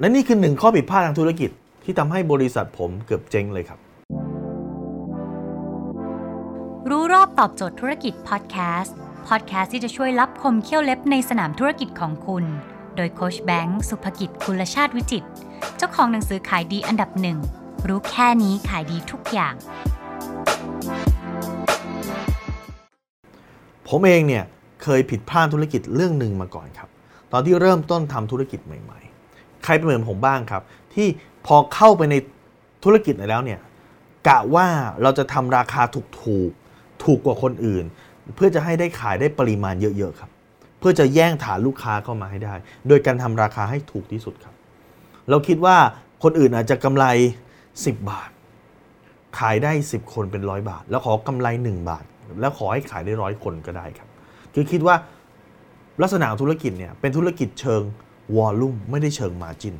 และนี่คือหนึ่งข้อผิดพลาดทางธุรกิจ ที่ทำให้บริษัทผมเกือบเจ๊งเลยครับ รู้รอบตอบโจทย์ธุรกิจพอดแคสต์พอดแคสต์ที่จะช่วยรับคมเขี้ยวเล็บในสนามธุรกิจของคุณ โดยโคชแบงค์สุภกิจคุณชาติวิจิต เจ้าของหนังสือขายดีอันดับหนึ่งรู้แค่นี้ขายดีทุกอย่าง ผมเองเนี่ยเคยผิดพลาดธุรกิจเรื่องหนึ่งมาก่อนครับ ตอนที่เริ่มต้นทำธุรกิจใหม่ๆ ใครเป็นเหมือนผมบ้างครับ ที่พอเข้าไปในธุรกิจไหนแล้วเนี่ยกะว่าเราจะทำราคาถูกถูกๆถูกกว่าคนอื่น เพื่อจะให้ได้ขายได้ปริมาณเยอะๆครับ เพื่อจะแย่งฐานลูกค้าเข้ามาให้ได้ โดยการทำราคาให้ถูกที่สุดครับ เราคิดว่าคนอื่นอาจจะกำไร 10 บาท ขายได้ 10 คนเป็นร้อยบาท แล้วขอกำไร 1 บาท แล้วขอให้ขายได้ร้อยคนก็ได้ครับ คือคิดว่าลักษณะธุรกิจเนี่ยเป็นธุรกิจเชิง วอลลุ่มไม่ได้เชิงมาจิน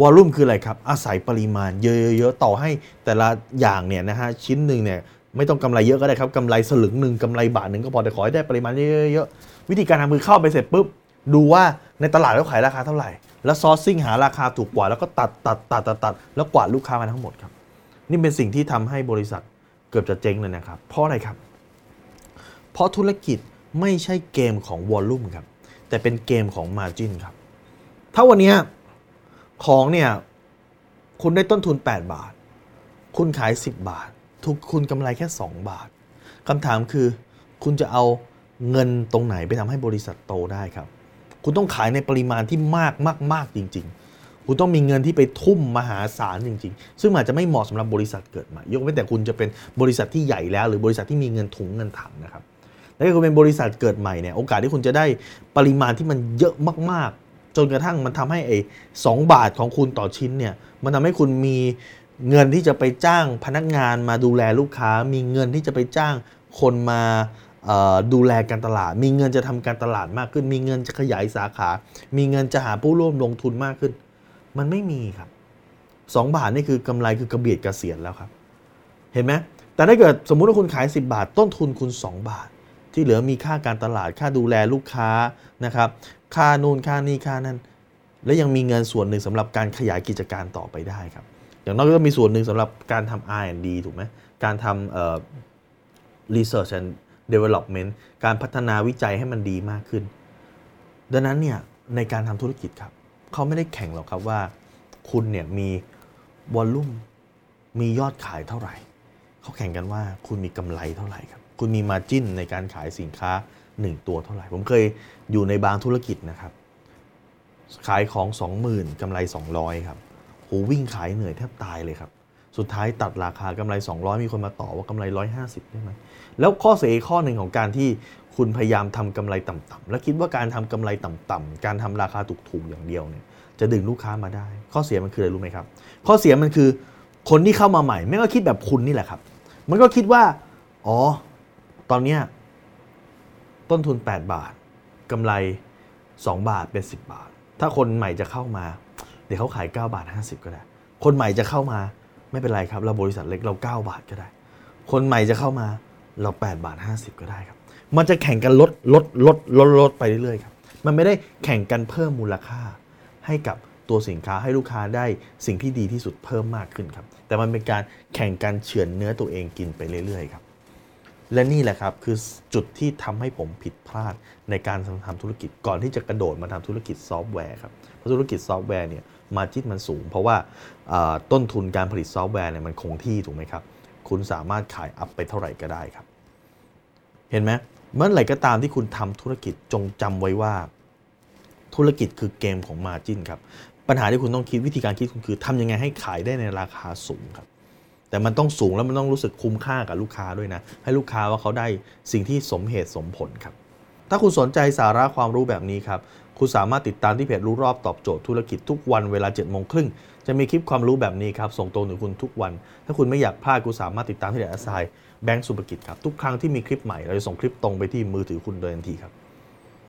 วอลลุ่มคืออะไรครับ อาศัยปริมาณเยอะๆต่อให้แต่ละอย่างเนี่ยนะฮะชิ้นหนึ่งเนี่ยไม่ต้องกำไรเยอะก็ได้ครับกำไรสลึงหนึ่งกำไรบาทหนึ่งก็พอแต่ขอให้ได้ปริมาณเยอะๆวิธีการทำคือเข้าไปเสร็จปุ๊บดูว่าในตลาดเขาขายราคาเท่าไหร่ แล้วซอร์ซิ่งหาราคาถูกกว่า แล้วก็ตัดตัดตัดตัดตัดแล้วกวาดลูกค้ามาทั้งหมดครับนี่เป็นสิ่งที่ทำให้บริษัทเกือบจะเจ๊งเลยนะครับ เพราะอะไรครับ เพราะธุรกิจไม่ใช่เกมของวอลลุ่มครับแต่เป็นเกมของมาจินครับ ถ้าวันนี้ของเนี่ยคุณได้ต้นทุน 8 บาท คุณขาย 10 บาท ทุกคุณกำไรแค่ 2 บาทคำถามคือ คุณจะเอาเงินตรงไหนไปทำให้บริษัทโตได้ครับ คุณต้องขายในปริมาณที่มากมากมากจริง ๆ คุณต้องมีเงินที่ไปทุ่มมหาศาลจริง ๆ ซึ่งอาจจะไม่เหมาะสำหรับบริษัทเกิดใหม่ยกเว้นแต่คุณจะเป็นบริษัทที่ใหญ่แล้ว หรือบริษัทที่มีเงินถุงเงินถังนะครับแล้วถ้าคุณเป็นบริษัทเกิดใหม่เนี่ยโอกาสที่คุณจะได้ปริมาณที่มันเยอะมากๆ จนกระทั่งมันทำให้ไอ้สองบาทของคุณต่อชิ้นเนี่ยมันทำให้คุณมีเงินที่จะไปจ้างพนักงานมาดูแลลูกค้า มีเงินที่จะไปจ้างคนมาดูแลการตลาด มีเงินจะทำการตลาดมากขึ้น มีเงินจะขยายสาขา มีเงินจะหาผู้ร่วมลงทุนมากขึ้น มันไม่มีครับสองบาทนี่คือกำไรคือกระเบียดกระเสียนแล้วครับ เห็นไหมแต่ถ้าเกิดสมมุติว่าคุณขาย 10 บาท ต้นทุนคุณ 2 บาท ที่เหลือมีค่าการตลาดค่าดูแลลูกค้านะครับ ค่านู่นค่านี่ค่านั่นและยังมีเงินส่วนหนึ่งสำหรับการขยายกิจการต่อไปได้ครับ อย่างน้อยก็มีส่วนหนึ่งสำหรับการทำ R&D ถูกไหมการทำเอ่อ research and development การพัฒนาวิจัยให้มันดีมากขึ้น ดังนั้นเนี่ยในการทำธุรกิจครับเขาไม่ได้แข่งหรอกครับว่า คุณเนี่ยมีวอลลุ่มมียอดขายเท่าไหร่เขาแข่งกันว่าคุณมีกำไรเท่าไหร่ครับ คุณมีมาจิ้นในการขายสินค้า 1 ตัวเท่าไหร่ ผมเคยอยู่ในบางธุรกิจนะครับ ขายของ 20,000กำไร 200 ครับโหวิ่งขายเหนื่อยแทบตายเลยครับ สุดท้ายตัดราคากำไร 200 มีคนมาต่อว่ากำไร 150 ได้ไหม แล้วข้อเสียข้อหนึ่งของการที่คุณพยายามทำกำไรต่ำๆและคิดว่าการทำกำไรต่ำๆการทำราคาถูกๆอย่างเดียวเนี่ยจะดึงลูกค้ามาได้ ข้อเสียมันคืออะไรรู้ไหมครับ ข้อเสียมันคือคนที่เข้ามาใหม่ไม่ก็คิดแบบคุณนี่แหละครับ มันก็คิดว่า อ๋อ ตอนเนี้ย ต้นทุน 8 บาทกำไร 2 บาทเป็น 10 บาท ถ้าคนใหม่จะเข้ามา เดี๋ยวเขาขาย 9 บาท 50 ก็ได้ คนใหม่จะเข้ามาไม่เป็นไรครับ เราบริษัทเล็กเรา 9 บาทก็ได้ คนใหม่จะเข้ามาเรา 8 บาท 50 ก็ได้ครับ มันจะแข่งกันลดลดลดลดลดไปเรื่อยๆครับ มันไม่ได้แข่งกันเพิ่มมูลค่า ให้กับตัวสินค้าให้ลูกค้าได้สิ่งที่ดีที่สุดเพิ่มมากขึ้นครับ แต่มันเป็นการแข่งกันเฉือนเนื้อตัวเองกินไปเรื่อยๆครับ และนี่แหละครับคือจุดที่ทำให้ผมผิดพลาดในการทำธุรกิจก่อนที่จะกระโดดมาทำธุรกิจซอฟต์แวร์ครับเพราะธุรกิจซอฟต์แวร์เนี่ยมาจิตมันสูง เพราะว่าต้นทุนการผลิตซอฟต์แวร์เนี่ยมันคงที่ถูกไหมครับ คุณสามารถขาย up ไปเท่าไหร่ก็ได้ครับ เห็นไหมเมื่อไหร่ก็ตามที่คุณทำธุรกิจจงจำไว้ว่า ธุรกิจคือเกมของ margin ครับปัญหาที่คุณต้องคิดวิธีการคิดคุณคือทำยังไงให้ขายได้ในราคาสูงครับ แต่มันต้องสูงแล้วมันต้องรู้สึกคุ้มค่ากับลูกค้าด้วยนะ ให้ลูกค้าว่าเขาได้สิ่งที่สมเหตุสมผลครับ ถ้าคุณสนใจสาระความรู้แบบนี้ครับ คุณสามารถติดตามที่เพจรู้รอบตอบโจทย์ธุรกิจทุกวันเวลา7จ็ดโมงครึ่งจะมีคลิปความรู้แบบนี้ครับ ส่งตรงถึงคุณทุกวัน ถ้าคุณไม่อยากพลาดคุณสามารถติดตามที่เพจแอสไซแบงก์สุภกิจครับทุกครั้งที่มีคลิปใหม่เราจะส่งคลิปตรงไปที่มือถือคุณโดยทันทีครับ